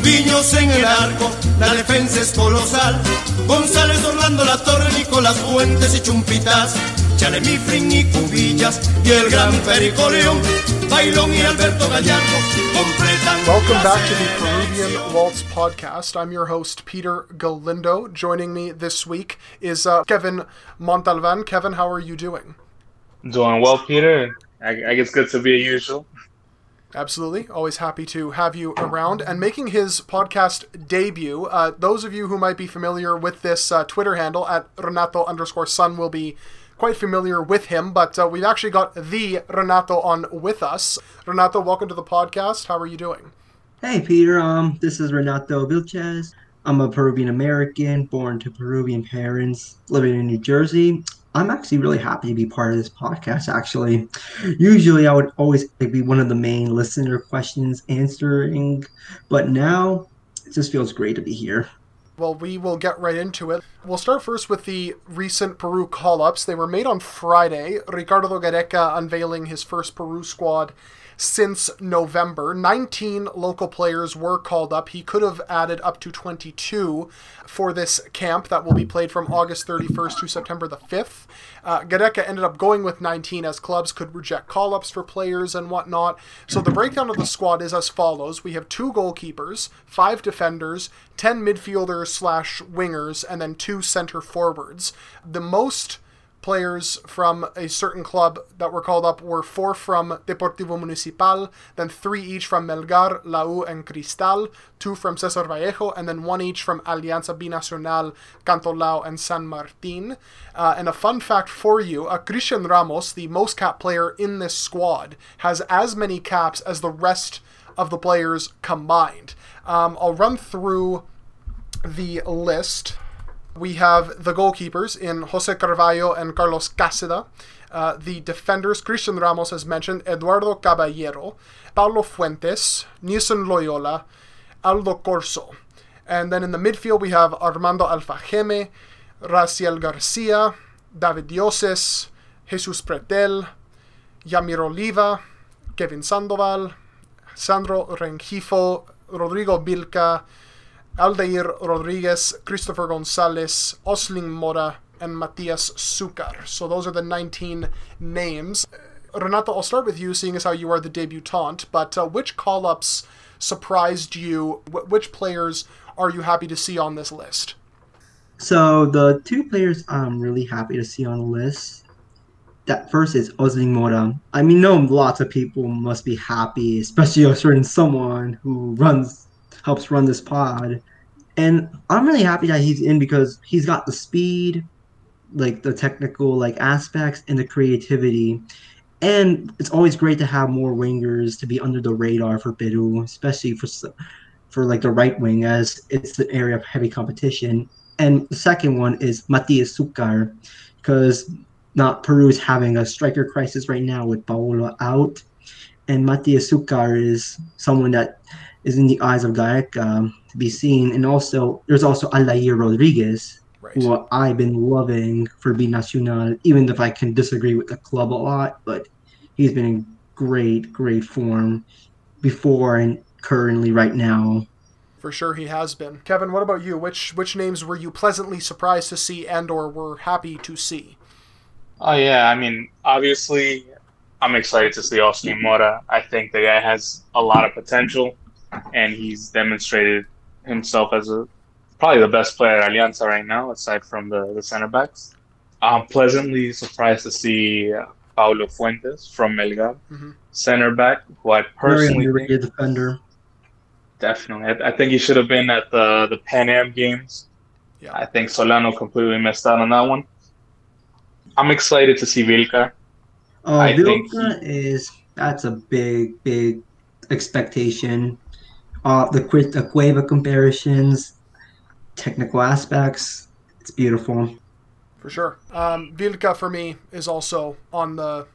Cubiños en el arco, la defensa es colosal. González, Orlando, La Torre, Nicolás Fuentes y Chumpitaz. Chalemifrin y Cubillas y el gran Perico León. Baylón y Alberto Gallardo completan. Welcome back to the Peruvian Waltz podcast. I'm your host, Peter Galindo. Joining me this week is uh, Kevin Montalvan. Kevin, how are you doing? Doing well, Peter. I, I guess good to be as usual. Absolutely. Always happy to have you around. And making his podcast debut, uh, those of you who might be familiar with this uh, Twitter handle at Renato underscore Sun will be quite familiar with him, but uh, we've actually got the Renato on with us. Renato, welcome to the podcast. How are you doing? Hey, Peter. Um, this is Renato Vilchez. I'm a Peruvian American, born to Peruvian parents, living in New Jersey. I'm actually really happy to be part of this podcast. Actually, usually I would always be one of the main listener questions answering, but now it just feels great to be here. Well, we will get right into it. We'll start first with the recent Peru call ups. They were made on Friday. Ricardo Gareca unveiling his first Peru squad since November. 19 local players were called up. He could have added up to 22 for this camp that will be played from August 31st to September the 5th. Uh, ended up going with 19 as clubs could reject call ups for players and whatnot. So the breakdown of the squad is as follows we have two goalkeepers, five defenders, 10 midfielders slash wingers, and then two center forwards. The most players from a certain club that were called up were four from Deportivo Municipal, then three each from Melgar, La U, and Cristal, two from Cesar Vallejo, and then one each from Alianza Binacional, Cantolao, and San Martin. Uh, and a fun fact for you uh, Christian Ramos, the most cap player in this squad, has as many caps as the rest of the players combined. Um, I'll run through the list we have the goalkeepers in Jose Carvallo and Carlos Cáceda. Uh, the defenders, Christian Ramos, as mentioned, Eduardo Caballero, Paulo Fuentes, Nilson Loyola, Aldo Corzo. And then in the midfield, we have Armando Alfageme, Raziel Garcia, David Dioses, Jesus Pretel, Yamir Oliva, Kevin Sandoval, Sandro Rengifo, Rodrigo Vilca, Aldair Rodriguez, Christopher Gonzalez, Oslimg Mora, and Matias Succar. So those are the 19 names. Renato, I'll start with you, seeing as how you are the debutante, but uh, which call ups surprised you? Wh- which players are you happy to see on this list? So the two players I'm really happy to see on the list. That first is Oslimg Mora. I mean, no, lots of people must be happy, especially a certain someone who runs helps run this pod. And I'm really happy that he's in because he's got the speed, like the technical like aspects and the creativity. And it's always great to have more wingers to be under the radar for Peru, especially for for like the right wing as it's an area of heavy competition. And the second one is Matias Succar, because not Peru is having a striker crisis right now with Paolo out, and Matias Succar is someone that is in the eyes of Gareca um, to be seen. And also, there's also Aldair Rodriguez, right. who I've been loving for Binacional, even if I can disagree with the club a lot, but he's been in great, great form before and currently right now. For sure, he has been. Kevin, what about you? Which which names were you pleasantly surprised to see and/or were happy to see? Oh yeah, I mean, obviously, I'm excited to see Oslimg Mora. I think the guy has a lot of potential and he's demonstrated himself as a probably the best player at Alianza right now, aside from the, the center backs. I'm pleasantly surprised to see uh, Paulo Fuentes from Melgar, mm-hmm. center back, who I personally Very think, defender. Definitely, I, I, think he should have been at the the Pan Am games. Yeah. I think Solano completely missed out on that one. I'm excited to see Vilca. Oh, I Vilca he, is that's a big, big expectation uh, the Cueva comparisons, technical aspects. It's beautiful. For sure. Um, Vilca for me is also on the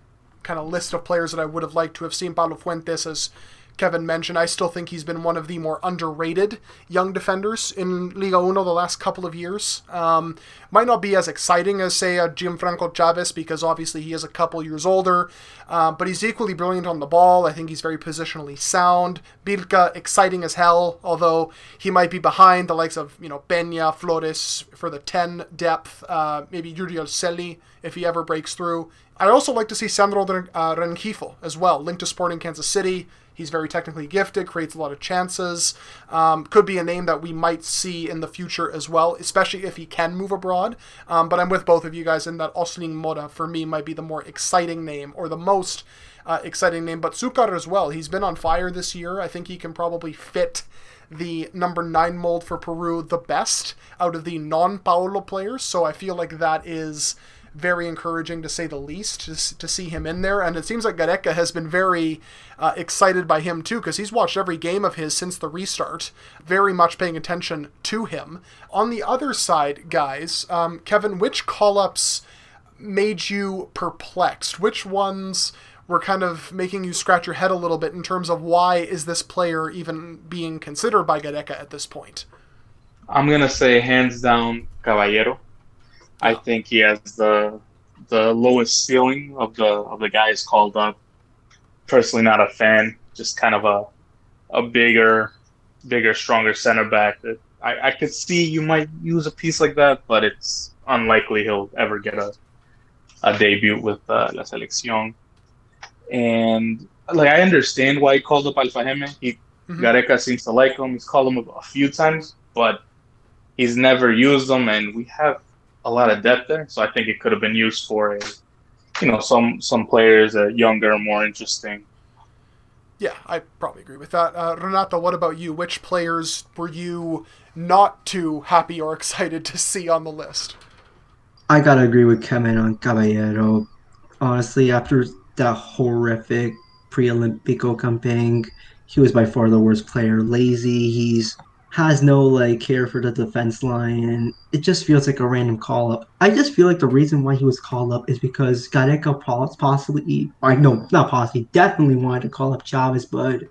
kind of list of players that I would have liked to have seen. Paulo Fuentes has Kevin mentioned, I still think he's been one of the more underrated young defenders in Liga Uno the last couple of years. Um, might not be as exciting as, say, a Gianfranco Chavez because obviously he is a couple years older, uh, but he's equally brilliant on the ball. I think he's very positionally sound. Vilca, exciting as hell, although he might be behind the likes of, you know, Peña, Flores for the 10 depth, uh, maybe Uriel Celi if he ever breaks through. I'd also like to see Sandro uh, as well, linked to Sporting Kansas City. He's very technically gifted, creates a lot of chances. Um, could be a name that we might see in the future as well, especially if he can move abroad. Um, but I'm with both of you guys in that Oslimg Mora, for me, might be the more exciting name or the most uh, exciting name. But Succar as well. He's been on fire this year. I think he can probably fit the number nine mold for Peru the best out of the non Paolo players. So I feel like that is very encouraging to say the least to, to see him in there. And it seems like Gareca has been very uh, excited by him too because he's watched every game of his since the restart, very much paying attention to him. On the other side, guys, um, Kevin, which call ups made you perplexed? Which ones were kind of making you scratch your head a little bit in terms of why is this player even being considered by Gareca at this point? I'm gonna say hands down Caballero. I think he has the the lowest ceiling of the of the guys called up. Personally, not a fan. Just kind of a a bigger, bigger, stronger center back that I, I could see you might use a piece like that, but it's unlikely he'll ever get a a debut with uh, La Selección. And like I understand why he called up Alpha He mm-hmm. Gareca seems to like him. He's called him a, a few times, but he's never used them, and we have a lot of depth there. So I think it could have been used for a, you know, some some players uh, younger, more interesting. Yeah, I probably agree with that. Uh, Renato, what about you? Which players were you not too happy or excited to see on the list? I gotta agree with Kevin on Caballero. Honestly, after that horrific pre-Olympico campaign, he was by far the worst player. Lazy. He's has no like care for the defense line and it just feels like a random call up. I just feel like the reason why he was called up is because Gareca possibly I no not possibly definitely wanted to call up Chavez, but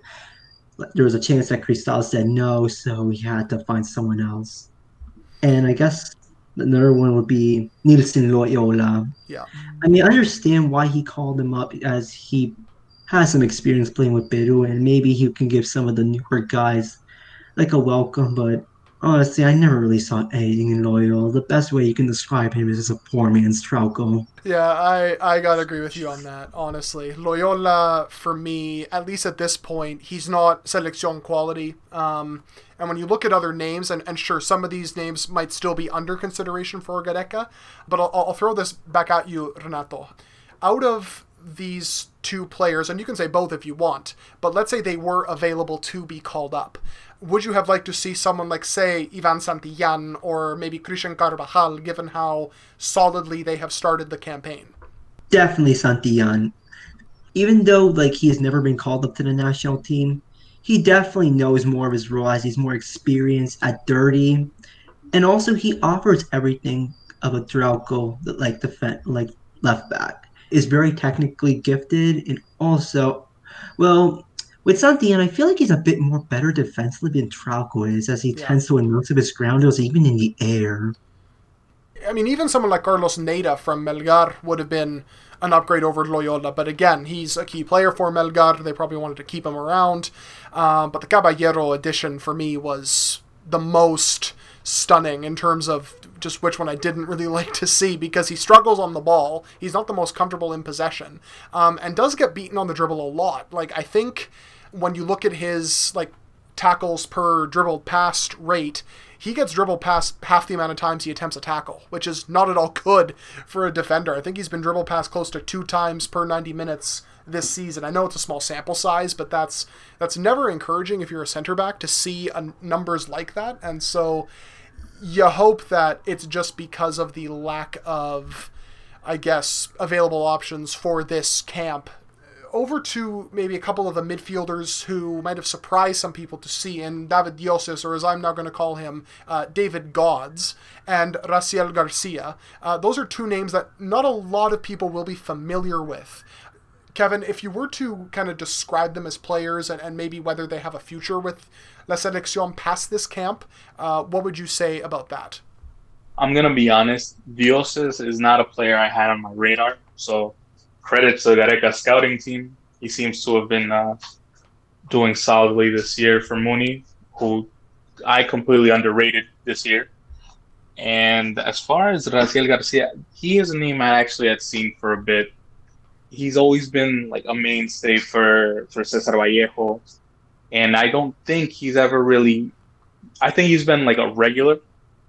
there was a chance that Cristal said no, so he had to find someone else. And I guess another one would be Nilson Loyola. Yeah. I mean I understand why he called him up as he has some experience playing with Peru and maybe he can give some of the newer guys like a welcome, but honestly, I never really saw anything in Loyal. The best way you can describe him is as a poor man's Trauco. Yeah, I, I gotta agree with you on that, honestly. Loyola, for me, at least at this point, he's not selection quality. Um, and when you look at other names, and, and sure, some of these names might still be under consideration for Gareca, but I'll, I'll throw this back at you, Renato. Out of these two players, and you can say both if you want, but let's say they were available to be called up would you have liked to see someone like, say, Ivan Santillan or maybe Christian Carvajal, given how solidly they have started the campaign? Definitely Santillan. Even though like he has never been called up to the national team, he definitely knows more of his role as he's more experienced at dirty, and also he offers everything of a Trauco, like defense, like left back. Is very technically gifted and also, well, with Santillan, I feel like he's a bit more better defensively than Trauco is, as he yeah. tends to win most of his grounders, even in the air. I mean, even someone like Carlos Neda from Melgar would have been an upgrade over Loyola. But again, he's a key player for Melgar. They probably wanted to keep him around. Um, but the Caballero addition for me was the most stunning in terms of just which one I didn't really like to see because he struggles on the ball. He's not the most comfortable in possession um, and does get beaten on the dribble a lot. Like, I think when you look at his like tackles per dribbled past rate, he gets dribbled past half the amount of times he attempts a tackle, which is not at all good for a defender. I think he's been dribbled past close to two times per 90 minutes this season. I know it's a small sample size, but that's that's never encouraging if you're a center back to see a, numbers like that. And so you hope that it's just because of the lack of I guess available options for this camp over to maybe a couple of the midfielders who might have surprised some people to see in David Dioses, or as I'm now going to call him, uh, David Gods, and Raziel Garcia. Uh, those are two names that not a lot of people will be familiar with. Kevin, if you were to kind of describe them as players and, and maybe whether they have a future with La Selección past this camp, uh, what would you say about that? I'm gonna be honest. Dioses is not a player I had on my radar. So credit to the Gareca scouting team. He seems to have been uh, doing solidly this year for Mooney, who I completely underrated this year. And as far as Raziel Garcia, he is a name I actually had seen for a bit. He's always been like a mainstay for for Cesar Vallejo, and I don't think he's ever really. I think he's been like a regular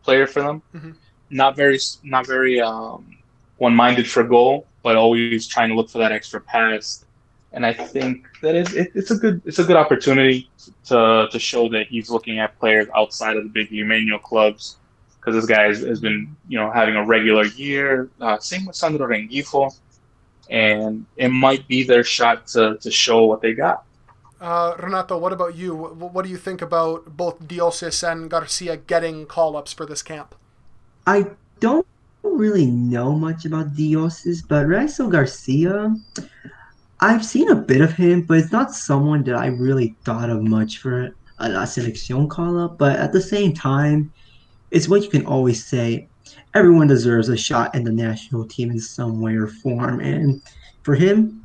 player for them. Mhm. Not very, not very um, one-minded for goal, but always trying to look for that extra pass. And I think that is it, it's a good it's a good opportunity to to show that he's looking at players outside of the big Limeño clubs because this guy has, has been you know having a regular year. Uh, same with Sandro Rengifo, and it might be their shot to to show what they got. Uh, Renato, what about you? What, what do you think about both Dioses and Garcia getting call ups for this camp? I don't really know much about Dioses, but Raizo Garcia, I've seen a bit of him, but it's not someone that I really thought of much for a La Selección call up. But at the same time, it's what you can always say. Everyone deserves a shot in the national team in some way or form. And for him,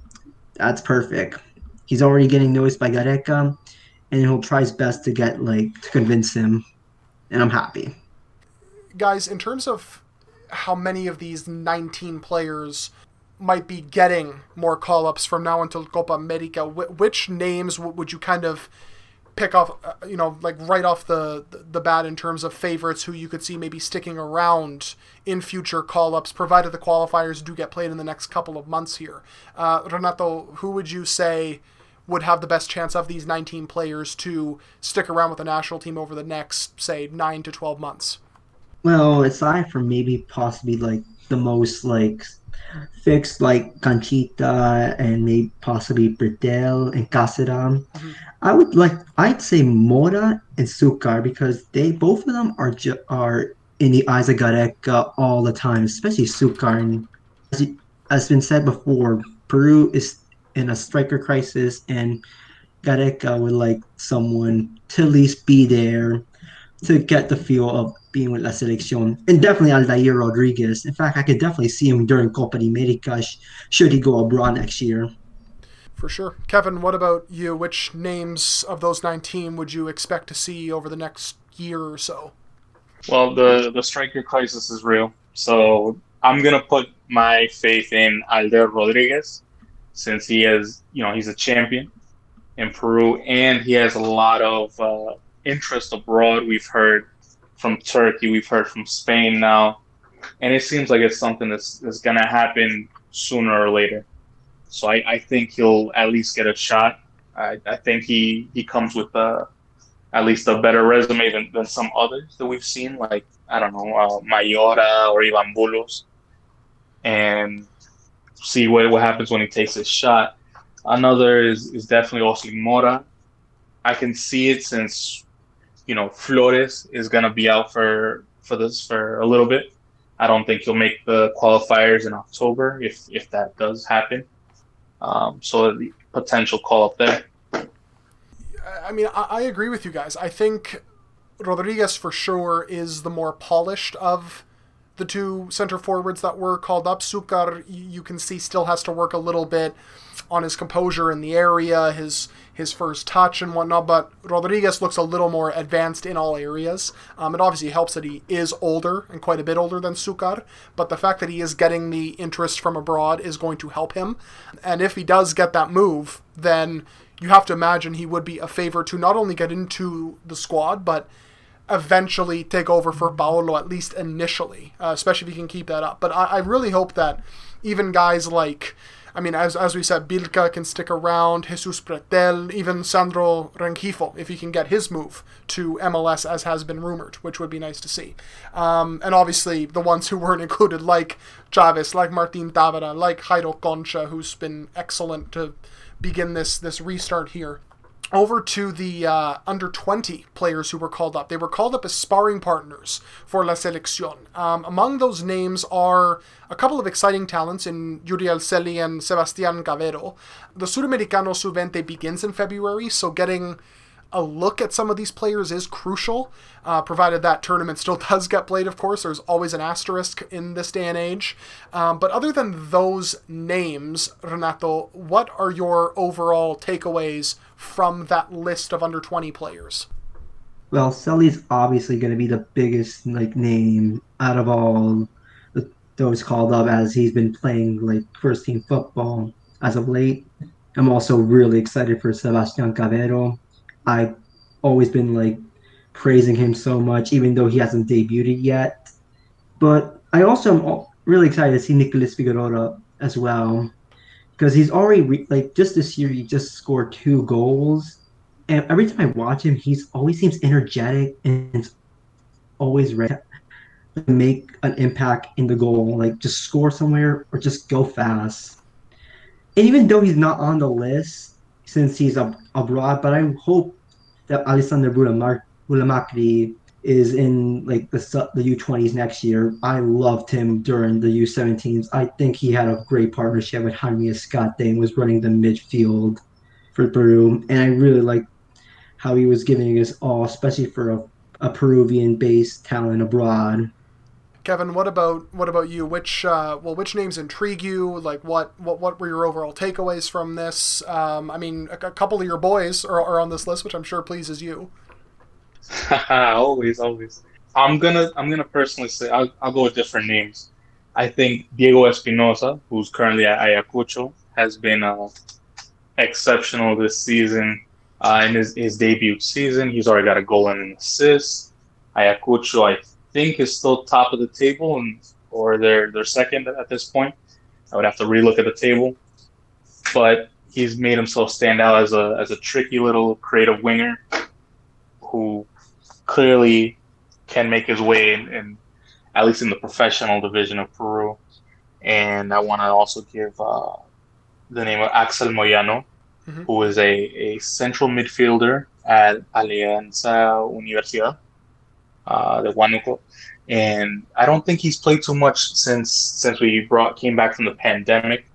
that's perfect. He's already getting noticed by Gareca, and he'll try his best to get like to convince him. And I'm happy. Guys, in terms of how many of these 19 players might be getting more call ups from now until Copa America, which names would you kind of pick off, uh, you know, like right off the, the bat in terms of favorites who you could see maybe sticking around in future call ups, provided the qualifiers do get played in the next couple of months here? Uh, Renato, who would you say would have the best chance of these 19 players to stick around with the national team over the next, say, 9 to 12 months? Well, aside from maybe possibly like the most like fixed like Conchita and maybe possibly Berdel and Caseram, Mhm. I would like I'd say Mora and Succar because they both of them are ju- are in the eyes of Gareca all the time, especially Succar. And as has been said before, Peru is in a striker crisis, and Gareca would like someone to at least be there to get the feel of being with La Selección. And definitely Aldair Rodriguez. In fact, I could definitely see him during Copa de America should he go abroad next year. For sure. Kevin, what about you? Which names of those 19 would you expect to see over the next year or so? Well, the the striker crisis is real, so I'm gonna put my faith in Aldair Rodriguez, since he is, you know, he's a champion in Peru, and he has a lot of uh, interest abroad. We've heard from Turkey, we've heard from Spain now, and it seems like it's something that's, that's gonna happen sooner or later. So I, I think he'll at least get a shot. I, I think he, he comes with a at least a better resume than, than some others that we've seen, like I don't know, uh, Mayora or Ivan Bulos, and see what what happens when he takes his shot. Another is, is definitely Osli Mora. I can see it since you know Flores is gonna be out for for this for a little bit. I don't think he'll make the qualifiers in October if if that does happen. Um, so the potential call up there. I mean, I, I agree with you guys. I think Rodriguez for sure is the more polished of the two center forwards that were called up. Succar, you can see, still has to work a little bit on his composure in the area, his his first touch and whatnot. But Rodriguez looks a little more advanced in all areas. Um, it obviously helps that he is older and quite a bit older than Succar. But the fact that he is getting the interest from abroad is going to help him. And if he does get that move, then you have to imagine he would be a favor to not only get into the squad, but eventually take over for Paolo, at least initially, uh, especially if he can keep that up. But I, I really hope that even guys like, I mean, as, as we said, Vilca can stick around, Jesus Pretel, even Sandro Rengifo, if he can get his move to MLS as has been rumored, which would be nice to see. Um, and obviously the ones who weren't included, like Chavez, like Martin Tavera, like Jairo Concha, who's been excellent to begin this this restart here. Over to the uh, under 20 players who were called up. They were called up as sparring partners for La Selección. Um, among those names are a couple of exciting talents in Uriel Celi and Sebastián Cavero. The Sudamericano Sub-20 begins in February, so getting a look at some of these players is crucial, uh, provided that tournament still does get played, of course. There's always an asterisk in this day and age. Um, but other than those names, Renato, what are your overall takeaways from that list of under 20 players? Well, Celi's obviously going to be the biggest like name out of all those called up as he's been playing like first team football as of late. I'm also really excited for Sebastián Cavero. I've always been like praising him so much, even though he hasn't debuted yet. But I also am really excited to see Nicolas Figueroa as well, because he's already re- like just this year he just scored two goals, and every time I watch him, he's always seems energetic and always ready to make an impact in the goal, like just score somewhere or just go fast. And even though he's not on the list, since he's ab- abroad. But I hope that Alexander Burlamaqui is in like the the U20s next year. I loved him during the U17s. I think he had a great partnership with Jaime Escate and was running the midfield for Peru. And I really like how he was giving us all, especially for a, a Peruvian-based talent abroad. Kevin, what about what about you? Which uh, well, which names intrigue you? Like, what what what were your overall takeaways from this? Um, I mean, a, a, couple of your boys are, are on this list, which I'm sure pleases you. always, always. I'm gonna I'm gonna personally say I'll, I'll go with different names. I think Diego Espinosa, who's currently at Ayacucho, has been uh, exceptional this season. Uh, in his, his debut season, he's already got a goal and an assist. Ayacucho, I think is still top of the table, and or they're they're second at this point. I would have to relook at the table, but he's made himself stand out as a as a tricky little creative winger who clearly can make his way in, in at least in the professional division of Peru. And I want to also give uh, the name of Axel Moyano, mm-hmm. who is a, a central midfielder at Alianza Universidad uh, the Huánuco. And I don't think he's played too much since since we brought came back from the pandemic,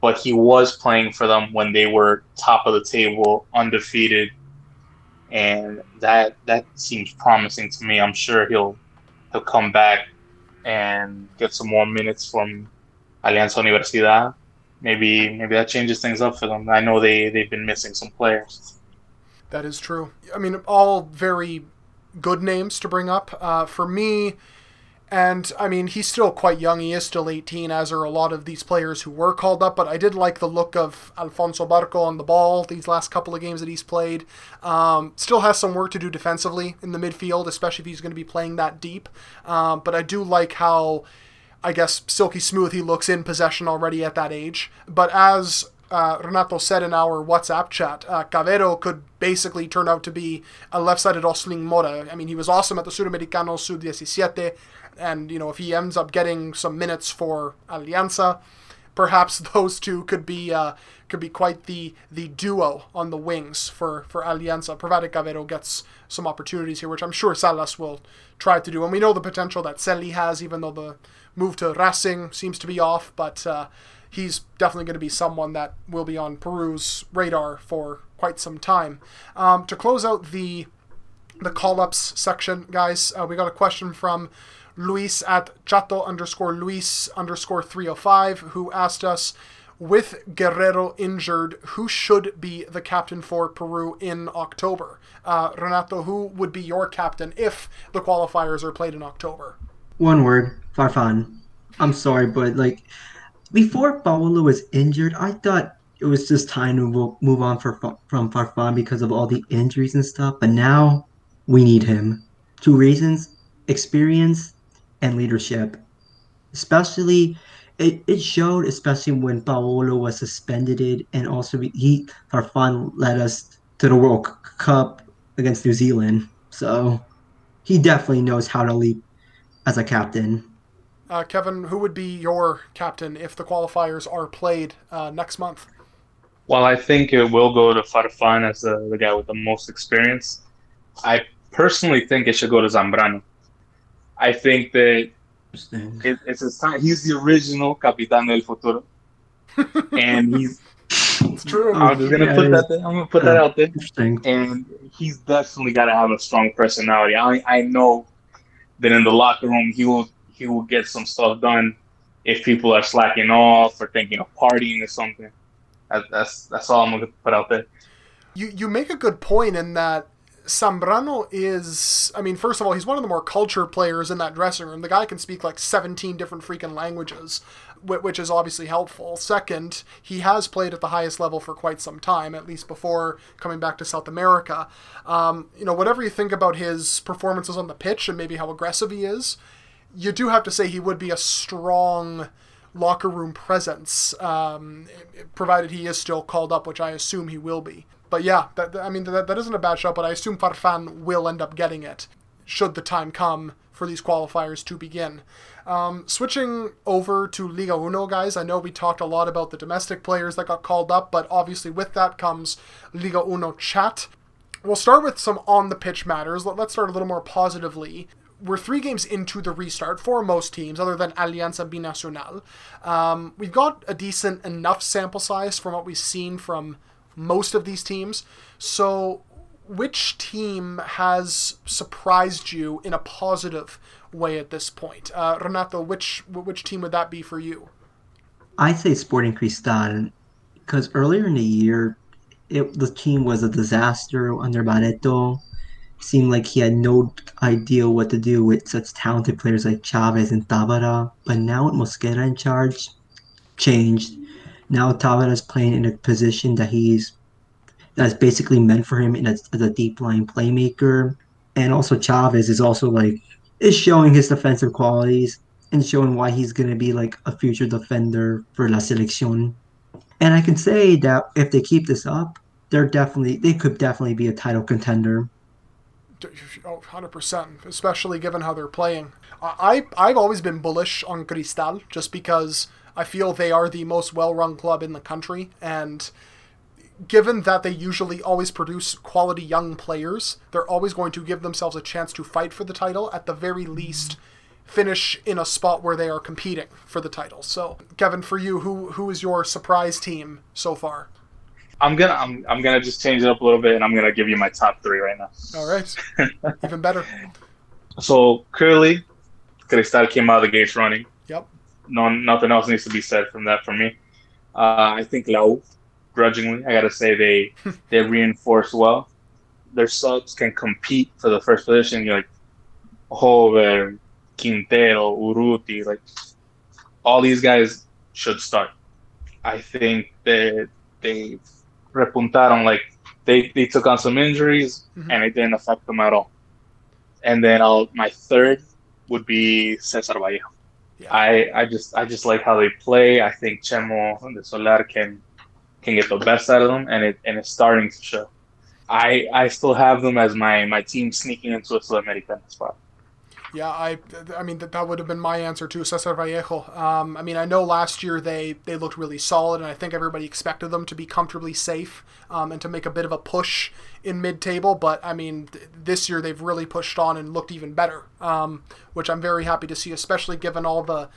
but he was playing for them when they were top of the table, undefeated, and that that seems promising to me. I'm sure he'll he'll come back and get some more minutes from Alianza Universidad. Maybe maybe that changes things up for them. I know they they've been missing some players. That is true. I mean, all very good names to bring up. Uh, for me, and I mean, he's still quite young. He is still 18, as are a lot of these players who were called up. But I did like the look of Alfonso Barco on the ball these last couple of games that he's played. Um, still has some work to do defensively in the midfield, especially if he's going to be playing that deep. Um, but I do like how, I guess, silky smooth he looks in possession already at that age. But as uh, Renato said in our WhatsApp chat, uh, Cavero could basically turn out to be a left-sided Oslimg Mora. I mean, he was awesome at the Sudamericano Sub-17, and, you know, if he ends up getting some minutes for Alianza, perhaps those two could be uh, could be quite the the duo on the wings for for Alianza, provided Cavero gets some opportunities here, which I'm sure Salas will try to do. And we know the potential that Celi has, even though the move to Racing seems to be off, but uh, he's definitely going to be someone that will be on Peru's radar for quite some time. Um, to close out the the call ups section, guys, uh, we got a question from Luis at chato underscore Luis underscore 305 who asked us with Guerrero injured, who should be the captain for Peru in October? Uh, Renato, who would be your captain if the qualifiers are played in October? One word, Farfan. I'm sorry, but like before Paolo was injured, I thought it was just time to move on for, from Farfan because of all the injuries and stuff. But now we need him. Two reasons experience and leadership. Especially, it, it showed, especially when Paolo was suspended, and also he, Farfan, led us to the World Cup against New Zealand. So he definitely knows how to lead as a captain. Uh, Kevin, who would be your captain if the qualifiers are played uh, next month? Well, I think it will go to Farfan as the, the guy with the most experience, I personally think it should go to Zambrano. I think that it, it's his time. He's the original Capitán del Futuro, and he's. It's true. I'm just gonna Yeah, put that. There. I'm gonna put that out there, Interesting. and he's definitely got to have a strong personality. I I know that in the locker room he will he will get some stuff done if people are slacking off or thinking of partying or something. That, that's that's all I'm gonna put out there. You you make a good point in that Zambrano is I mean, first of all, he's one of the more cultured players in that dressing room. The guy can speak like 17 different freaking languages, which is obviously helpful. Second, he has played at the highest level for quite some time, at least before coming back to South America. Um, you know, whatever you think about his performances on the pitch and maybe how aggressive he is, you do have to say he would be a strong locker room presence, um, provided he is still called up, which I assume he will be. But yeah, that, I mean that, that isn't a bad shot, but I assume Farfan will end up getting it should the time come for these qualifiers to begin. Um, switching over to Liga Uno, guys, I know we talked a lot about the domestic players that got called up, but obviously with that comes Liga Uno chat. We'll start with some on the pitch matters. Let- Let's start a little more positively. We're three games into the restart for most teams, other than Alianza Binacional. Um, we've got a decent enough sample size from what we've seen from most of these teams. So, which team has surprised you in a positive way at this point? Uh, Renato, which which team would that be for you? I'd say Sporting Cristal, because earlier in the year, it, the team was a disaster under Barreto. Seemed like he had no idea what to do with such talented players like Chavez and Tavera. But now with Mosquera in charge, changed. Now Tavera's playing in a position that he's that's basically meant for him in a, as a deep line playmaker. And also Chavez is also like is showing his defensive qualities and showing why he's going to be like a future defender for La Selección. And I can say that if they keep this up, they're definitely they could definitely be a title contender. Oh, 100%, especially given how they're playing. I, I've always been bullish on Cristal just because I feel they are the most well run club in the country. And given that they usually always produce quality young players, they're always going to give themselves a chance to fight for the title, at the very least, finish in a spot where they are competing for the title. So, Kevin, for you, who who is your surprise team so far? I'm gonna I'm, I'm gonna just change it up a little bit, and I'm gonna give you my top three right now. All right. Even better. So clearly, Cristal came out of the gates running. Yep. No, nothing else needs to be said from that for me. Uh, I think Lau, grudgingly, I gotta say they they reinforce well. Their subs can compete for the first position. You're like Hover, Quintero, Uruti, like all these guys should start. I think that they repuntaron like they, they took on some injuries Mhm. and it didn't affect them at all. And then I'll my third would be Cesar Vallejo. Yeah. I, I just I just like how they play. I think Chemo and del Solar can can get the best out of them and it and it's starting to show. I I still have them as my, my team sneaking into a Sudamericana spot. Yeah, I, I mean that, that would have been my answer too, Cesar Vallejo. Um, I mean, I know last year they they looked really solid, and I think everybody expected them to be comfortably safe um, and to make a bit of a push in mid-table. But I mean, th- this year they've really pushed on and looked even better, um, which I'm very happy to see, especially given all the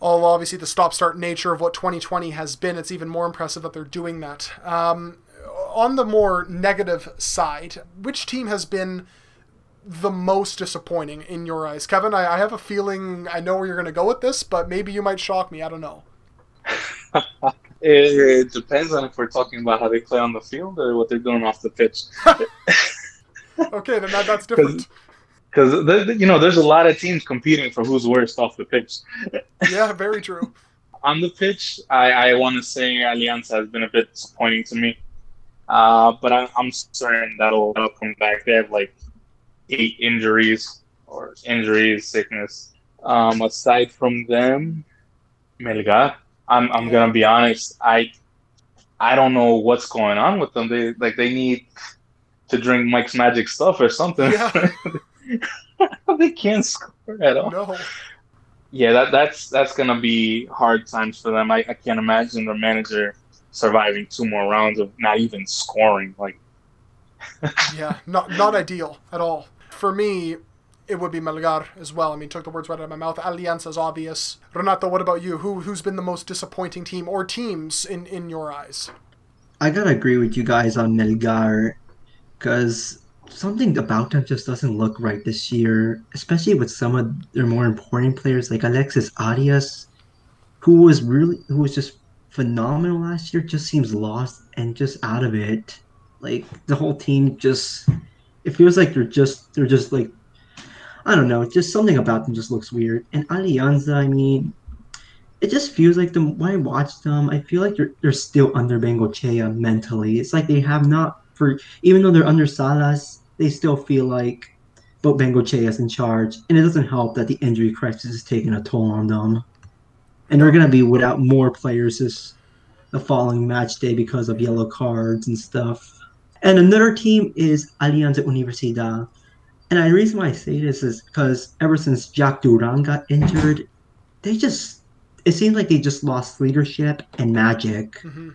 all obviously the stop-start nature of what 2020 has been. It's even more impressive that they're doing that. Um, on the more negative side, which team has been the most disappointing in your eyes? Kevin, I, I have a feeling I know where you're going to go with this, but maybe you might shock me. I don't know. It, it depends on if we're talking about how they play on the field or what they're doing off the pitch. Okay, then that, that's different. Because you know, there's a lot of teams competing for who's worst off the pitch. yeah, very true. On the pitch, I, I want to say Alianza has been a bit disappointing to me, uh, but I, I'm certain that'll, that'll come back. They have like eight injuries or injuries, sickness. Um, aside from them, Melgar. I'm I'm gonna be honest. I I don't know what's going on with them. They like they need to drink Mike's Magic stuff or something. Yeah. they can't score at all. No. Yeah, that that's that's gonna be hard times for them. I, I can't imagine their manager surviving two more rounds of not even scoring. Like, yeah, not not ideal at all. For me, it would be Melgar as well. I mean, took the words right out of my mouth. Alianza is obvious. Renato, what about you? Who who's been the most disappointing team or teams in in your eyes? I gotta agree with you guys on Melgar, because something about them just doesn't look right this year, especially with some of their more important players like Alexis Arias, who was really who was just phenomenal last year, just seems lost and just out of it. Like the whole team just it feels like they're just they're just like I don't know, just something about them just looks weird. And Alianza, I mean, it just feels like them when I watch them, I feel like they're they're still under Bengochea mentally. It's like they have not for even though they're under Salas, they still feel like but Bengochea is in charge. And it doesn't help that the injury crisis is taking a toll on them. And they're gonna be without more players this the following match day because of yellow cards and stuff. And another team is Alianza Universidad. And the reason why I say this is because ever since Jack Duran got injured, they just it seems like they just lost leadership and magic. Mm-hmm.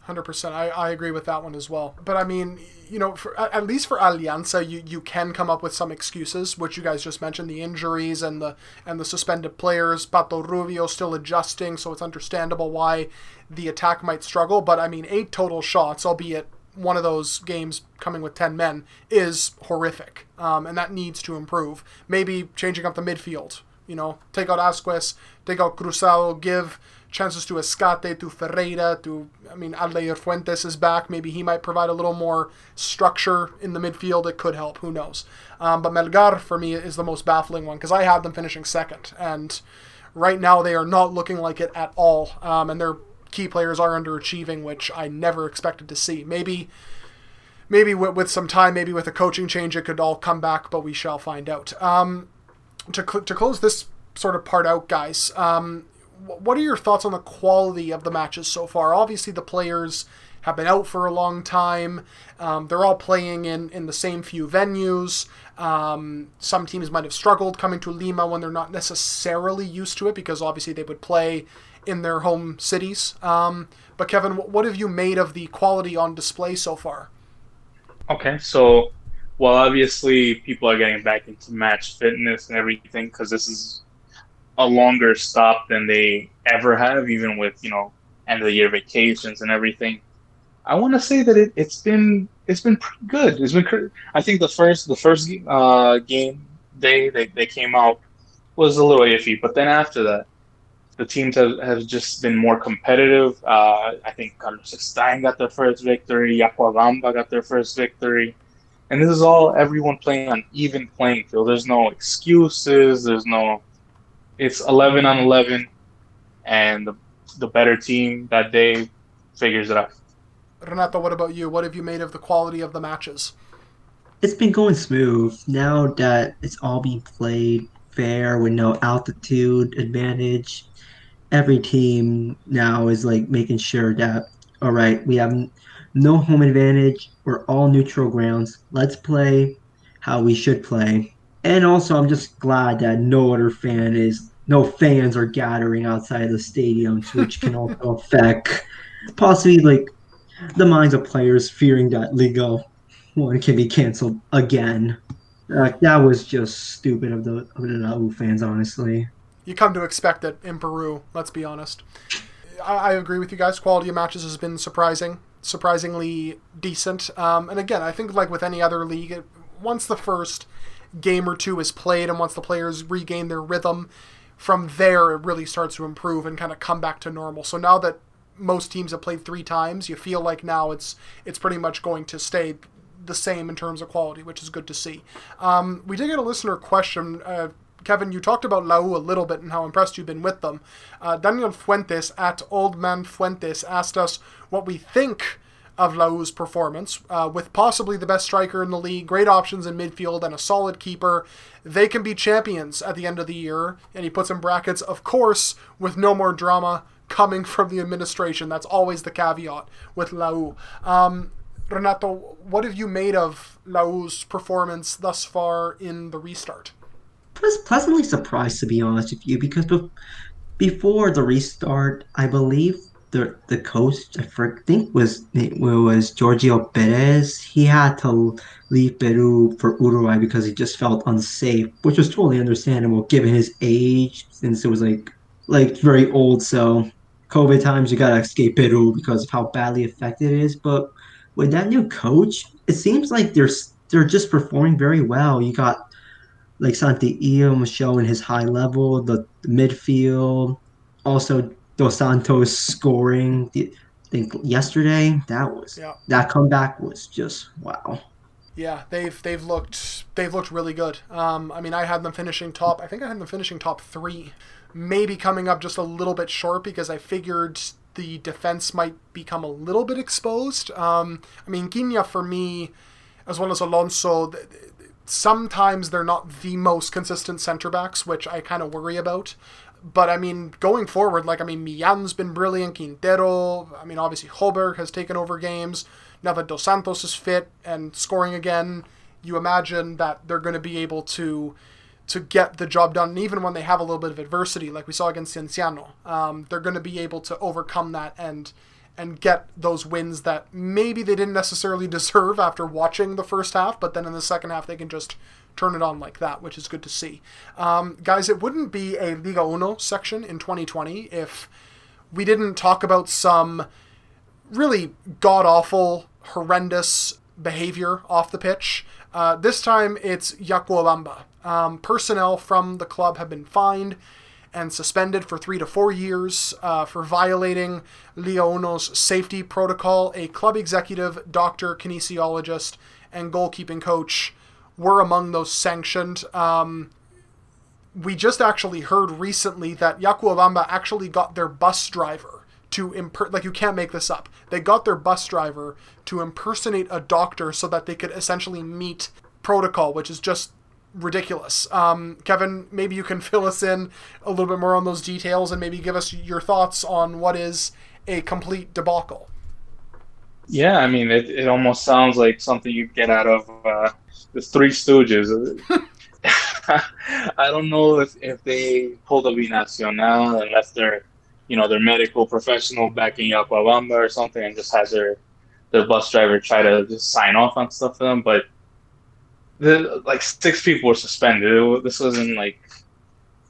Hundred percent. I, I agree with that one as well. But I mean, you know, for, at least for Alianza, you, you can come up with some excuses, which you guys just mentioned, the injuries and the and the suspended players. Pato Rubio still adjusting, so it's understandable why the attack might struggle. But I mean, eight total shots, albeit one of those games coming with 10 men, is horrific. Um, and that needs to improve. Maybe changing up the midfield. You know, take out Asquez, take out Cruzado, give chances to Escate, to Ferreira, to, I mean, Aldair Fuentes is back. Maybe he might provide a little more structure in the midfield. It could help. Who knows? Um, but Melgar, for me, is the most baffling one because I have them finishing second. And right now, they are not looking like it at all. Um, and their key players are underachieving, which I never expected to see. Maybe. Maybe with, with some time, maybe with a coaching change, it could all come back, but we shall find out. Um, to, cl- to close this sort of part out, guys, um, what are your thoughts on the quality of the matches so far? Obviously, the players have been out for a long time. Um, they're all playing in, in the same few venues. Um, some teams might have struggled coming to Lima when they're not necessarily used to it because obviously they would play in their home cities. Um, but Kevin, what have you made of the quality on display so far? Okay, so well, obviously people are getting back into match fitness and everything because this is a longer stop than they ever have, even with you know end of the year vacations and everything. I want to say that it, it's been it's been pretty good. It's been I think the first the first uh, game day they, they came out was a little iffy, but then after that, the teams have, have just been more competitive. Uh, I think Carlos Stein got their first victory, Llacuabamba got their first victory. And this is all everyone playing on even playing field. There's no excuses. There's no. It's 11 on 11, and the, the better team that day figures it out. Renato, what about you? What have you made of the quality of the matches? It's been going smooth now that it's all being played fair with no altitude advantage. Every team now is like making sure that all right, we have no home advantage. We're all neutral grounds. Let's play how we should play. And also, I'm just glad that no other fan is, no fans are gathering outside the stadiums, which can also affect possibly like the minds of players fearing that Liga One can be canceled again. Like that was just stupid of the of the Lau fans, honestly. You come to expect it in Peru. Let's be honest. I, I agree with you guys. Quality of matches has been surprising, surprisingly decent. Um, and again, I think like with any other league, it, once the first game or two is played, and once the players regain their rhythm, from there it really starts to improve and kind of come back to normal. So now that most teams have played three times, you feel like now it's it's pretty much going to stay the same in terms of quality, which is good to see. Um, we did get a listener question. Uh, Kevin, you talked about Lau a little bit and how impressed you've been with them. Uh, Daniel Fuentes at Old Man Fuentes asked us what we think of Lau's performance, uh, with possibly the best striker in the league, great options in midfield, and a solid keeper. They can be champions at the end of the year. And he puts in brackets, of course, with no more drama coming from the administration. That's always the caveat with Lau. Um, Renato, what have you made of Lau's performance thus far in the restart? Was pleasantly surprised, to be honest with you, because before the restart, I believe the the coach I think was was Gregorio Perez. He had to leave Peru for Uruguay because he just felt unsafe, which was totally understandable given his age, since it was like like very old. So COVID times, you gotta escape Peru because of how badly affected it is. But with that new coach, it seems like they're they're just performing very well. You got like Santi showing his high level, the, the midfield, also Dos Santos scoring. I think yesterday that was yeah. that comeback was just wow. Yeah, they've they've looked they've looked really good. Um, I mean, I had them finishing top. I think I had them finishing top three, maybe coming up just a little bit short because I figured the defense might become a little bit exposed. Um, I mean, Guinea for me, as well as Alonso, sometimes they're not the most consistent center backs, which I kind of worry about but I mean, going forward, like I mean, Millan's been brilliant. Quintero, I mean, obviously Hohberg has taken over games. Now that Dos Santos is fit and scoring again, you imagine that they're going to be able to to get the job done. And even when they have a little bit of adversity, like we saw against Cienciano, um, they're going to be able to overcome that and and get those wins that maybe they didn't necessarily deserve after watching the first half, but then in the second half they can just turn it on like that, which is good to see. Um, guys, it wouldn't be a Liga Uno section in 2020 if we didn't talk about some really god awful, horrendous behavior off the pitch. Uh, this time it's Llacuabamba. Um, personnel from the club have been fined and suspended for three to four years uh, for violating Liga Uno's safety protocol. A club executive, doctor, kinesiologist, and goalkeeping coach were among those sanctioned. Um, we just actually heard recently that Llacuabamba actually got their bus driver to imper- like you can't make this up. They got their bus driver to impersonate a doctor so that they could essentially meet protocol, which is just ridiculous. Um, Kevin, maybe you can fill us in a little bit more on those details and maybe give us your thoughts on what is a complete debacle. Yeah, I mean, it, it almost sounds like something you'd get out of uh, the Three Stooges. I don't know if, if they pulled a binacional unless they're, you know, their medical professional back in Llacuabamba or something and just has their their bus driver try to just sign off on stuff for them. But the, like six people were suspended. It, this wasn't like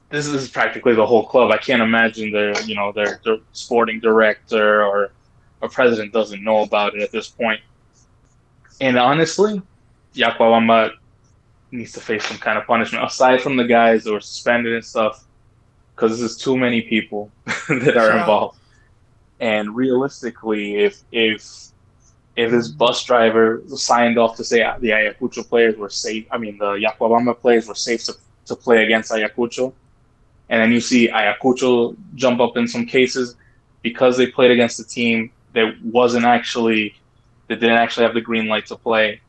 this is practically the whole club. I can't imagine their you know their, their sporting director or a president doesn't know about it at this point. And honestly, Llacuabamba needs to face some kind of punishment aside from the guys that were suspended and stuff, because this is too many people that are involved. And realistically, if if if this bus driver signed off to say the Ayacucho players were safe, I mean the Llacuabamba players were safe to, to play against Ayacucho, and then you see Ayacucho jump up in some cases because they played against a team that wasn't actually that didn't actually have the green light to play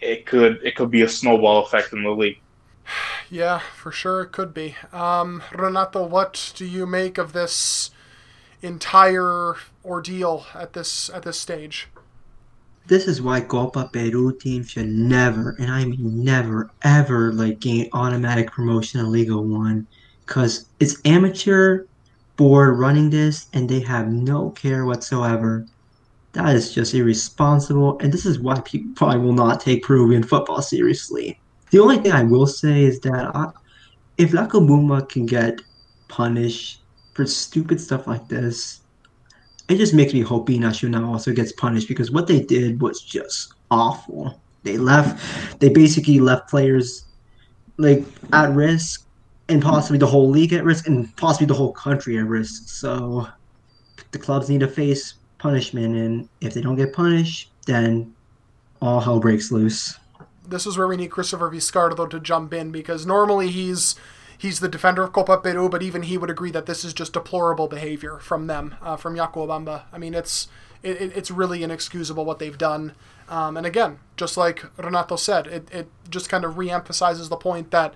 it could it could be a snowball effect in the league. Yeah, for sure it could be. Um, Renato, what do you make of this entire ordeal at this at this stage? This is why Copa Peru teams should never, and I mean never, ever like gain automatic promotion in Liga One, because it's amateur board running this, and they have no care whatsoever that is just irresponsible, and this is why people probably will not take Peruvian football seriously. The only thing I will say is that I, if Llacuabamba can get punished for stupid stuff like this, it just makes me hope Nacional also gets punished because what they did was just awful. They left, they basically left players like at risk, and possibly the whole league at risk, and possibly the whole country at risk. So the clubs need to face punishment, and if they don't get punished, then all hell breaks loose. This is where we need Christopher Viscardo to jump in because normally he's he's the defender of Copa Peru, but even he would agree that this is just deplorable behavior from them, uh, from Llacuabamba. I mean, it's it, it's really inexcusable what they've done. Um, and again, just like Renato said, it, it just kind of re-emphasizes the point that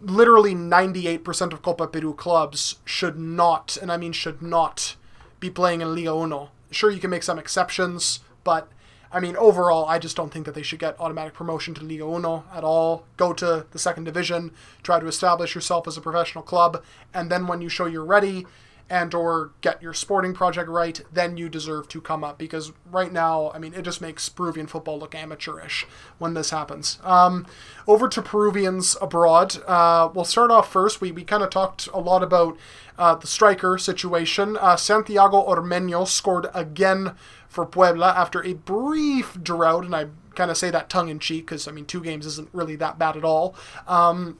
literally 98% of Copa Peru clubs should not, and I mean should not, be playing in Liga Uno Sure, you can make some exceptions, but I mean, overall, I just don't think that they should get automatic promotion to Liga Uno at all. Go to the second division, try to establish yourself as a professional club, and then when you show you're ready and or get your sporting project right, then you deserve to come up because right now, I mean, it just makes Peruvian football look amateurish when this happens. Um, over to Peruvians abroad. Uh, we'll start off first. We, we kind of talked a lot about uh, the striker situation. Uh, Santiago Ormeño scored again for Puebla after a brief drought, and I kind of say that tongue in cheek because, I mean, two games isn't really that bad at all. Um,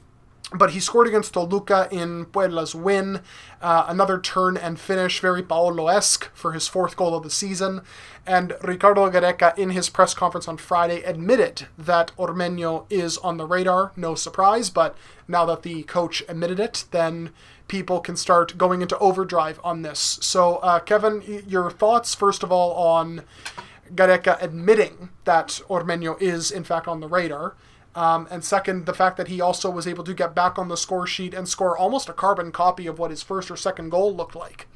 but he scored against Toluca in Puebla's win. Uh, another turn and finish, very Paolo-esque for his fourth goal of the season. And Ricardo Gareca, in his press conference on Friday, admitted that Ormeño is on the radar. No surprise, but now that the coach admitted it, then people can start going into overdrive on this. So, uh, Kevin, your thoughts, first of all, on Gareca admitting that Ormeño is, in fact, on the radar. Um, and second, the fact that he also was able to get back on the score sheet and score almost a carbon copy of what his first or second goal looked like.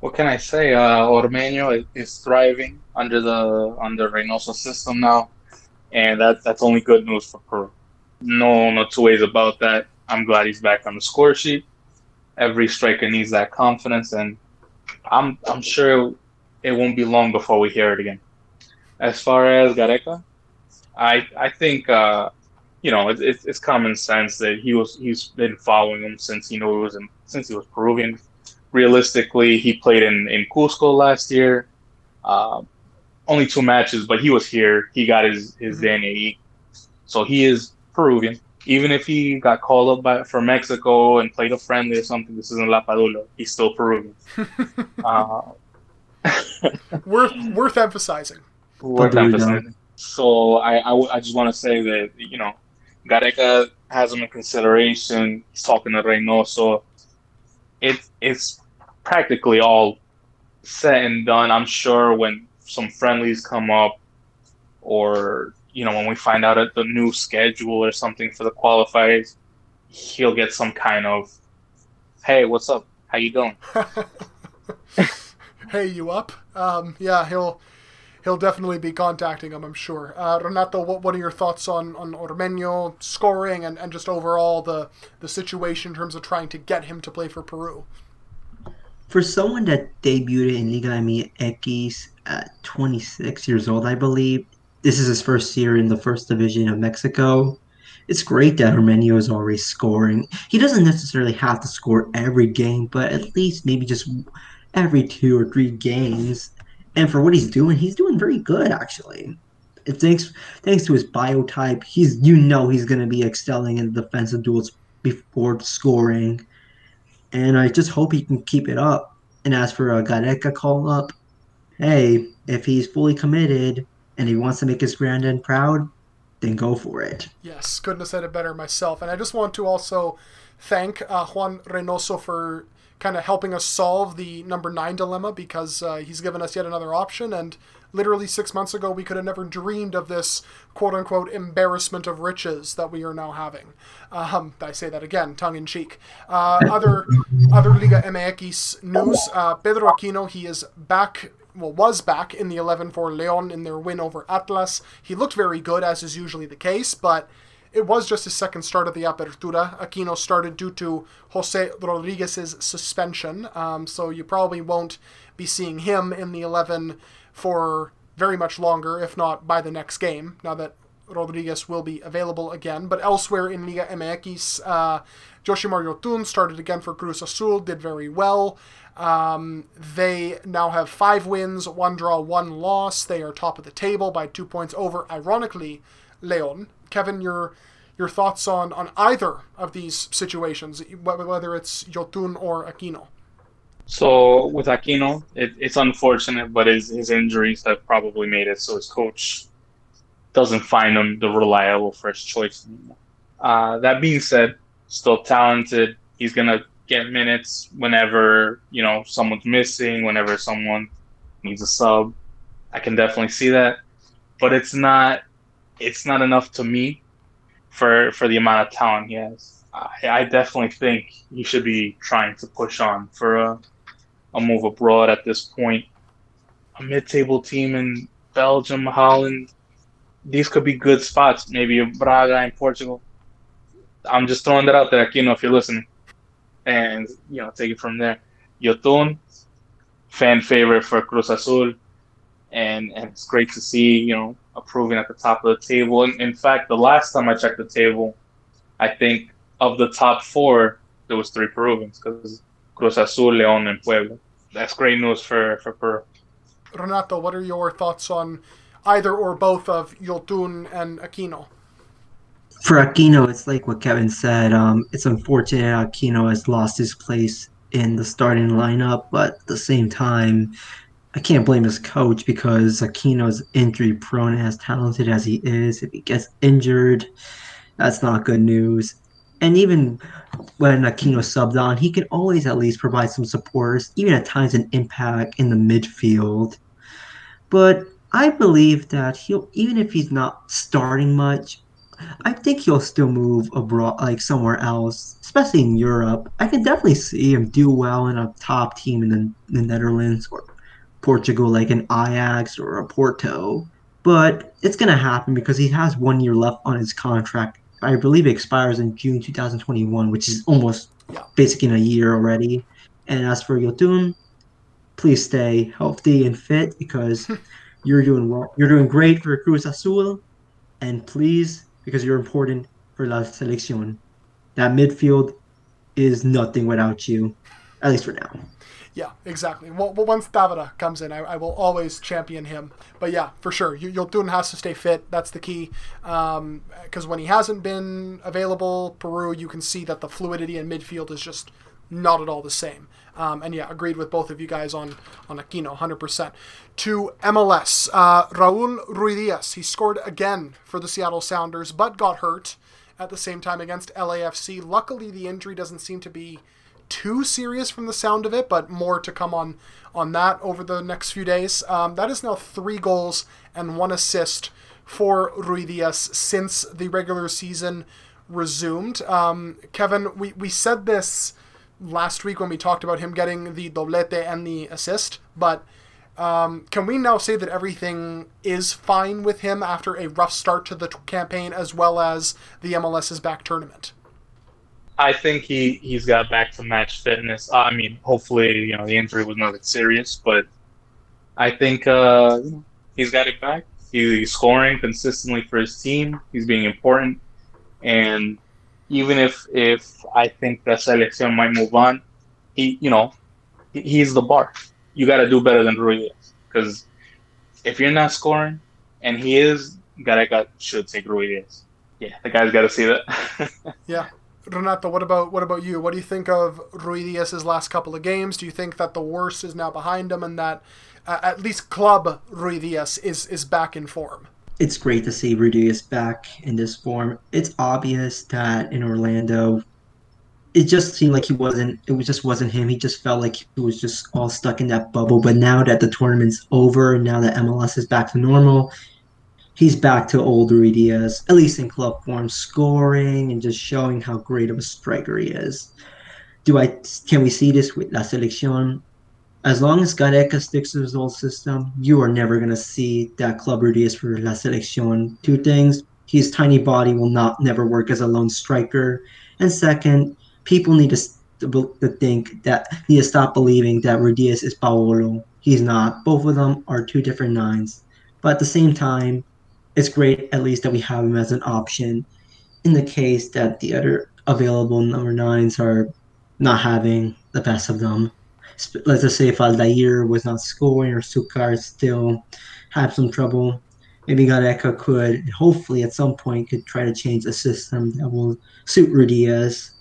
What can I say? Uh, Ormeño is thriving under the under Reynoso system now, and that that's only good news for Peru. No, no two ways about that. I'm glad he's back on the score sheet. Every striker needs that confidence, and I'm I'm sure it won't be long before we hear it again. As far as Gareca, I I think uh, you know it, it, it's common sense that he was he's been following him since you know he was in, since he was Peruvian. Realistically, he played in in Cusco last year. Uh, only two matches, but he was here. He got his his mm-hmm. So he is Peruvian. Even if he got called up by from Mexico and played a friendly or something, this isn't Lapadula. He's still Peruvian. uh, worth worth emphasizing. Worth emphasizing. So I, I, I just want to say that, you know, Gareca has him in consideration. He's talking to Reynoso. It, it's practically all set and done. I'm sure when some friendlies come up or, you know, when we find out the new schedule or something for the qualifiers, he'll get some kind of, hey, what's up? How you doing? hey, you up? Um, yeah, he'll he'll definitely be contacting him, I'm sure. Uh, Renato, what, what are your thoughts on, on Ormeño scoring and, and just overall the, the situation in terms of trying to get him to play for Peru? For someone that debuted in Liga MX at 26 years old, I believe, this is his first year in the first division of Mexico. It's great that Ormeño is already scoring. He doesn't necessarily have to score every game, but at least maybe just every two or three games and for what he's doing, he's doing very good actually. It thanks thanks to his biotype, he's you know he's going to be excelling in defensive duels before scoring, and I just hope he can keep it up. And as for a Gareca call up, hey, if he's fully committed and he wants to make his granddad proud, then go for it. Yes, couldn't have said it better myself. And I just want to also thank uh, Juan Reynoso for kind of helping us solve the number nine dilemma because uh, he's given us yet another option. And literally six months ago, we could have never dreamed of this quote unquote embarrassment of riches that we are now having. Um, I say that again, tongue in cheek. Uh, other other Liga MX news: uh, Pedro Aquino, he is back well, was back in the 11 for Leon in their win over Atlas. He looked very good, as is usually the case, but it was just his second start of the Apertura. Aquino started due to Jose Rodriguez's suspension, um, so you probably won't be seeing him in the 11 for very much longer, if not by the next game, now that Rodriguez will be available again. But elsewhere in Liga MX, uh, Yoshimar Yotun started again for Cruz Azul, did very well. Um, they now have five wins, one draw, one loss. They are top of the table by two points over, ironically, Leon. Kevin, your your thoughts on on either of these situations, whether it's Yotun or Aquino. So with Aquino, it, it's unfortunate, but his his injuries have probably made it so his coach doesn't find him the reliable first choice anymore. Uh, that being said, still talented. He's gonna get minutes whenever you know someone's missing, whenever someone needs a sub. I can definitely see that, but it's not it's not enough to me for for the amount of talent he has. I, I definitely think he should be trying to push on for a, a move abroad at this point. A mid-table team in Belgium, Holland, these could be good spots. Maybe Braga in Portugal. I'm just throwing that out there, you know, if you're listening, and you know, take it from there. Yotun, fan favorite for Cruz Azul, and, and it's great to see you know approving at the top of the table. And in fact, the last time I checked the table, I think of the top four, there was three Peruvians because Cruz Azul, León, and Puebla. That's great news for for Peru. Renato, what are your thoughts on either or both of Yotun and Aquino? For Aquino, it's like what Kevin said. Um, it's unfortunate Aquino has lost his place in the starting lineup, but at the same time, I can't blame his coach because Aquino's injury prone as talented as he is, if he gets injured, that's not good news. And even when Aquino subbed on, he can always at least provide some support, even at times an impact in the midfield. But I believe that he'll, even if he's not starting much, I think he'll still move abroad, like somewhere else, especially in Europe. I can definitely see him do well in a top team in the, the Netherlands or Portugal, like an Ajax or a Porto. But it's going to happen because he has one year left on his contract. I believe it expires in June 2021, which is almost Yeah. basically in a year already. And as for Yotun, please stay healthy and fit because you're doing well. You're doing great for Cruz Azul, and please, because you're important for La Selección. That midfield is nothing without you, at least for now. Yeah, exactly. Well, once Tavara comes in, I, I will always champion him. But yeah, for sure, Yotun has to stay fit. That's the key. Um, because when he hasn't been available, Peru, you can see that the fluidity in midfield is just not at all the same. Um, and yeah, agreed with both of you guys on on Aquino, 100%. To MLS, uh, Raul Ruidiaz, he scored again for the Seattle Sounders, but got hurt at the same time against LAFC. Luckily, the injury doesn't seem to be too serious from the sound of it, but more to come on on that over the next few days. Um, that is now three goals and one assist for Ruidiaz since the regular season resumed. Um, Kevin, we, we said this last week when we talked about him getting the doblete and the assist, but um, can we now say that everything is fine with him after a rough start to the t- campaign as well as the MLS's back tournament? I think he he's got back to match fitness. Uh, I mean, hopefully, you know, the injury was nothing serious, but I think uh, he's got it back. He's scoring consistently for his team. He's being important, and even if if I think that Selección might move on, he you know he's the bar. You got to do better than Ruiz because if you're not scoring, and he is, Gareca should take Ruiz. Yeah, the guy's got to see that. Yeah. Renato, what about what about you? What do you think of Ruidiaz's last couple of games? Do you think that the worst is now behind him and that uh, at least club Ruidiaz is is back in form? It's great to see Rudy is back in this form. It's obvious that in Orlando, it just seemed like he wasn't. It was just wasn't him. He just felt like he was just all stuck in that bubble. But now that the tournament's over, now that MLS is back to normal, he's back to old Ruidiaz, at least in club form, scoring and just showing how great of a striker he is. Do I can we see this with La Selección? As long as Gareca sticks to his old system, you are never gonna see that Club Ruidiaz for La Selección. Two things: his tiny body will not never work as a lone striker, and second, people need to, to think that need to stop believing that Ruidiaz is Paolo. He's not. Both of them are two different nines. But at the same time, it's great at least that we have him as an option in the case that the other available number nines are not having the best of them. Let's just say if Aldair was not scoring or Succar still had some trouble, maybe Gareca could hopefully at some point could try to change a system that will suit Ruidiaz.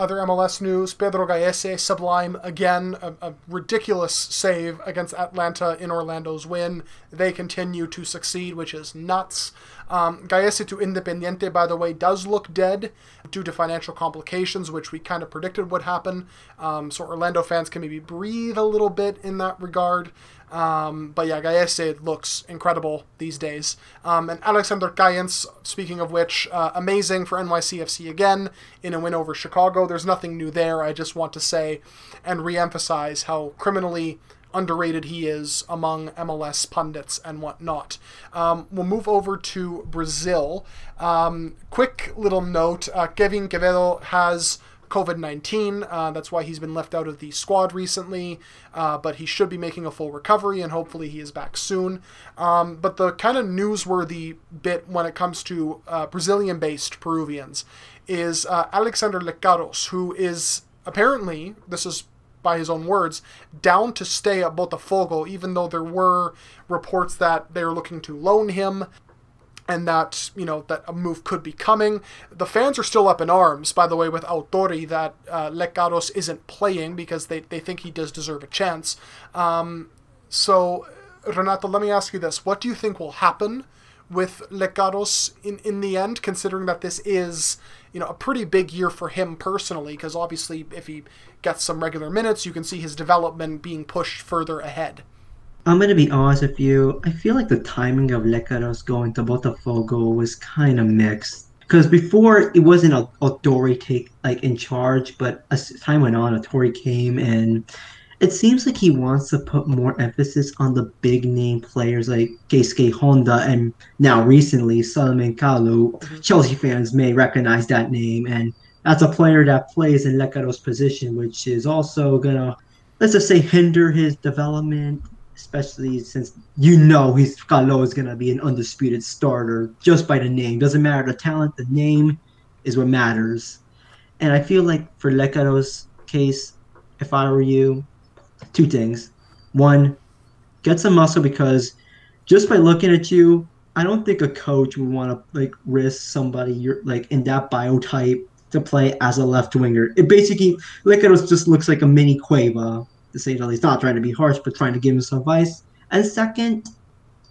Other MLS news: Pedro Gallese sublime again, a, a ridiculous save against Atlanta in Orlando's win. They continue to succeed, which is nuts. Um, to Independiente, by the way, does look dead due to financial complications, which we kind of predicted would happen. Um, so Orlando fans can maybe breathe a little bit in that regard. Um, but yeah, Gallese looks incredible these days. Um, and Alexander Callens, speaking of which, uh, amazing for NYCFC again in a win over Chicago. There's nothing new there. I just want to say and re-emphasize how criminally underrated he is among MLS pundits and whatnot. Um, we'll move over to Brazil. Um, quick little note: uh, Kevin Quevedo has COVID 19. Uh, that's why he's been left out of the squad recently, uh, but he should be making a full recovery and hopefully he is back soon. Um, but the kind of newsworthy bit when it comes to uh, Brazilian based Peruvians is uh, Alexander Lecaros, who is apparently, this is by his own words, down to stay at Botafogo, even though there were reports that they're looking to loan him and that you know that a move could be coming. The fans are still up in arms, by the way, with Autuori that uh, Lecaros isn't playing because they, they think he does deserve a chance. Um, so, Renato, let me ask you this: What do you think will happen with Lecaros in in the end, considering that this is you know a pretty big year for him personally? Because obviously, if he gets some regular minutes, you can see his development being pushed further ahead. I'm gonna be honest with you. I feel like the timing of Lecaros going to Botafogo was kind of mixed. Because before it wasn't a Autuori take like in charge, but as time went on, Autuori came and it seems like he wants to put more emphasis on the big name players like Keisuke Honda and now recently Salomon Kalou. Mm-hmm. Chelsea fans may recognize that name, and that's a player that plays in Lecaros' position, which is also gonna let's just say hinder his development especially since you know he's Kalou is gonna be an undisputed starter just by the name. Doesn't matter the talent, the name is what matters. And I feel like for Lecaros' case, if I were you, two things. One, get some muscle because just by looking at you, I don't think a coach would want to like risk somebody you're like in that biotype to play as a left winger. It basically Lecaros just looks like a mini Cueva to say the least. Not trying to be harsh, but trying to give him some advice. And second,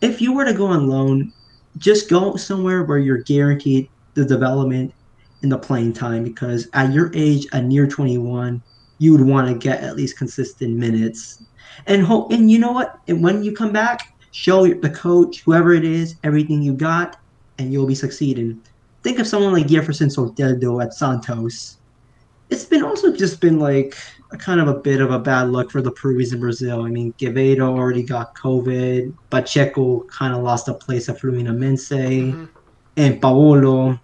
if you were to go on loan, just go somewhere where you're guaranteed the development in the playing time because at your age, at near 21, you would want to get at least consistent minutes. And hope, and you know what? And when you come back, show the coach, whoever it is, everything you got, and you'll be succeeding. Think of someone like Jefferson Soteldo at Santos. It's been also just been like a kind of a bit of a bad luck for the Peruvians in Brazil. I mean, Quevedo already got COVID, Pacheco kind of lost a place at Fluminense, mm-hmm. and Paolo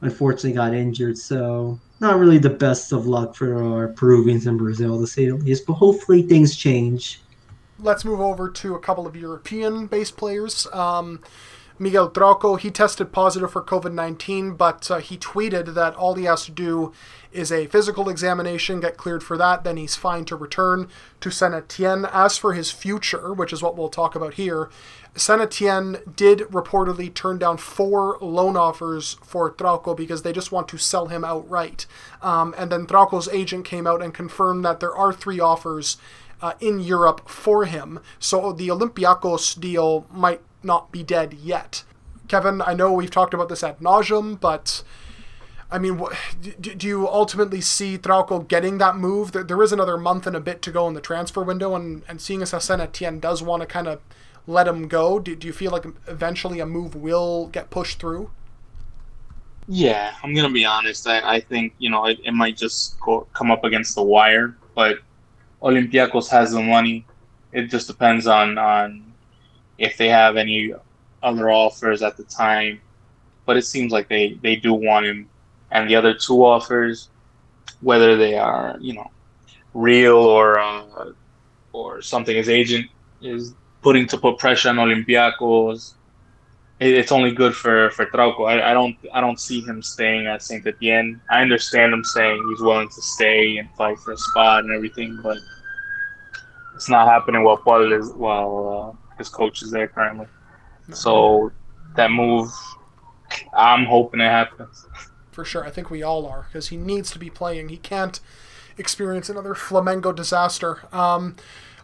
unfortunately got injured. So not really the best of luck for our Peruvians in Brazil, to say the least. But hopefully things change. Let's move over to a couple of European-based players. Um, Miguel Trauco, he tested positive for COVID 19, but uh, he tweeted that all he has to do is a physical examination, get cleared for that, then he's fine to return to Saint Etienne. As for his future, which is what we'll talk about here, Saint Etienne did reportedly turn down four loan offers for Trauco because they just want to sell him outright. Um, and then Trauco's agent came out and confirmed that there are three offers uh, in Europe for him. So the Olympiacos deal might not be dead yet. Kevin, I know we've talked about this ad nauseum, but I mean, do you ultimately see Trauco getting that move? There is another month and a bit to go in the transfer window, and, and seeing as Saint Etienne does want to kind of let him go, do, do you feel like eventually a move will get pushed through? Yeah, I'm gonna be honest. I, I think you know it, it might just go, come up against the wire, but Olympiacos has the money. It just depends on on if they have any other offers at the time. But it seems like they, they do want him. And the other two offers, whether they are, you know, real or uh, or something his agent is putting to put pressure on Olympiacos, it, it's only good for, for Trauco. I, I don't I don't see him staying at Saint Etienne. I understand him saying he's willing to stay and fight for a spot and everything, but it's not happening while Paul is while uh, his coach is there currently. So that move, I'm hoping it happens. For sure, I think we all are because he needs to be playing. He can't experience another Flamengo disaster. Um,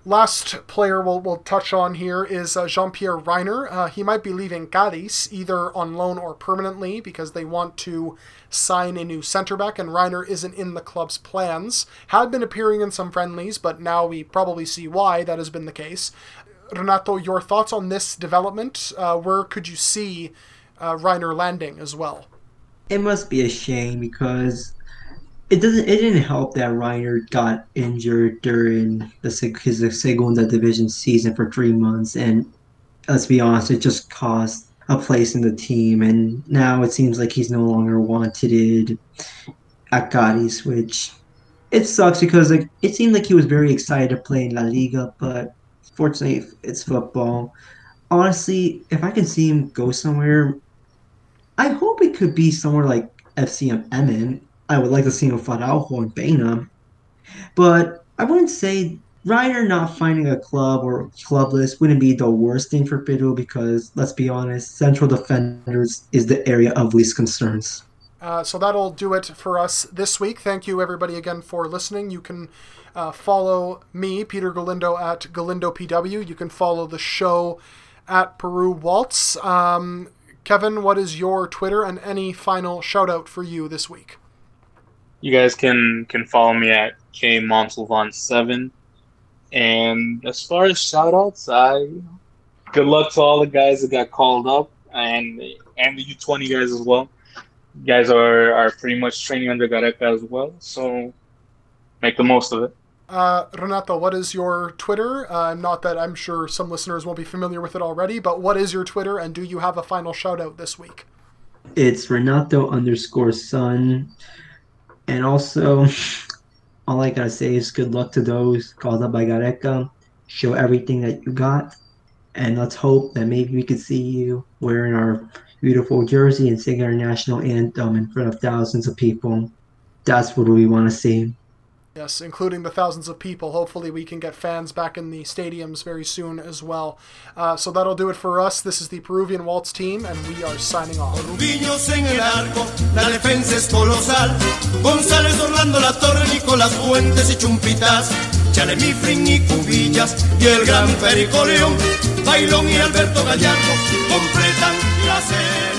Last player we'll, we'll touch on here is uh, Jean Pierre Rhyner. Uh, he might be leaving Cadiz either on loan or permanently because they want to sign a new centre back, and Rhyner isn't in the club's plans. Had been appearing in some friendlies, but now we probably see why that has been the case. Renato, your thoughts on this development? Uh, where could you see uh, Rhyner landing as well? It must be a shame because it doesn't. It didn't help that Rhyner got injured during the his Segunda Division season for three months, and let's be honest, it just cost a place in the team. And now it seems like he's no longer wanted. at Cádiz, which it sucks because like it seemed like he was very excited to play in La Liga, but fortunately it's football. Honestly, if I can see him go somewhere, I hope it could be somewhere like FCM Emmen. I would like to see him Araujo and Baina. But I wouldn't say Rhyner not finding a club or clubless wouldn't be the worst thing for Peru because let's be honest, central defenders is the area of least concerns. Uh, so that'll do it for us this week. Thank you, everybody, again for listening. You can uh, follow me, Peter Galindo, at Galindo PW. You can follow the show at Peru Waltz. Um, Kevin, what is your Twitter and any final shout out for you this week? You guys can can follow me at K Montalvan7. And as far as shout outs, I good luck to all the guys that got called up and and the U20 guys as well guys are, are pretty much training under Gareca as well, so make the most of it. Uh, Renato, what is your Twitter? Uh, not that I'm sure some listeners won't be familiar with it already, but what is your Twitter, and do you have a final shout out this week? It's Renato underscore Sun, and also all I gotta say is good luck to those called up by Gareca. Show everything that you got, and let's hope that maybe we could see you wearing our beautiful jersey and sing our national anthem in front of thousands of people. That's what we want to see. Yes, including the thousands of people. Hopefully, we can get fans back in the stadiums very soon as well. Uh, so that'll do it for us. This is the Peruvian Waltz team, and we are signing off. en el arco, la defensa es colosal. González Orlando La Torre, Nicolás Fuentes y Chumpitaz. Chalemifrin y Cubillas y el gran Perico León. Baylón y Alberto Gallardo você.